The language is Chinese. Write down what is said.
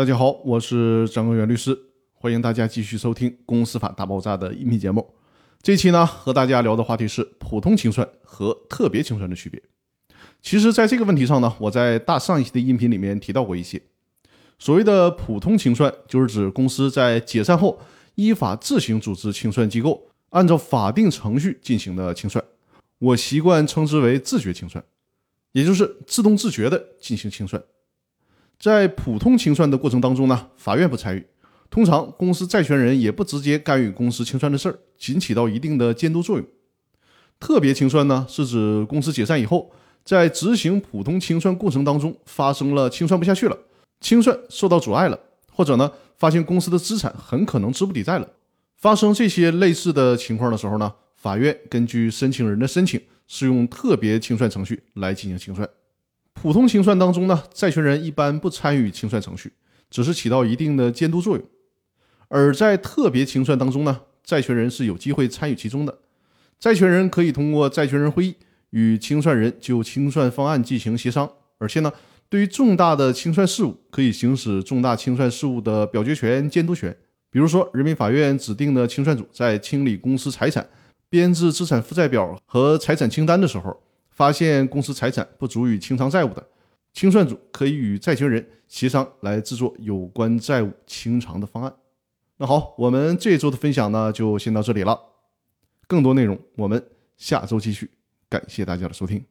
大家好，我是张根源律师，欢迎大家继续收听《公司法大爆炸》的音频节目。这期呢，和大家聊的话题是普通清算和特别清算的区别。其实，在这个问题上呢，我在大上一期的音频里面提到过一些。所谓的普通清算，就是指公司在解散后依法自行组织清算机构，按照法定程序进行的清算。我习惯称之为自觉清算，也就是自动自觉的进行清算。在普通清算的过程当中呢，法院不参与，通常公司债权人也不直接干预公司清算的事儿，仅起到一定的监督作用。特别清算呢，是指公司解散以后，在执行普通清算过程当中发生了清算不下去了，清算受到阻碍了，或者呢发现公司的资产很可能资不抵债了，发生这些类似的情况的时候呢，法院根据申请人的申请，适用特别清算程序来进行清算。普通清算当中呢，债权人一般不参与清算程序，只是起到一定的监督作用；而在特别清算当中呢，债权人是有机会参与其中的。债权人可以通过债权人会议与清算人就清算方案进行协商，而且呢，对于重大的清算事务，可以行使重大清算事务的表决权、监督权。比如说，人民法院指定的清算组在清理公司财产、编制资产负债表和财产清单的时候。发现公司财产不足以清偿债务的，清算组可以与债权人协商来制作有关债务清偿的方案。那好，我们这周的分享呢就先到这里了，更多内容我们下周继续。感谢大家的收听。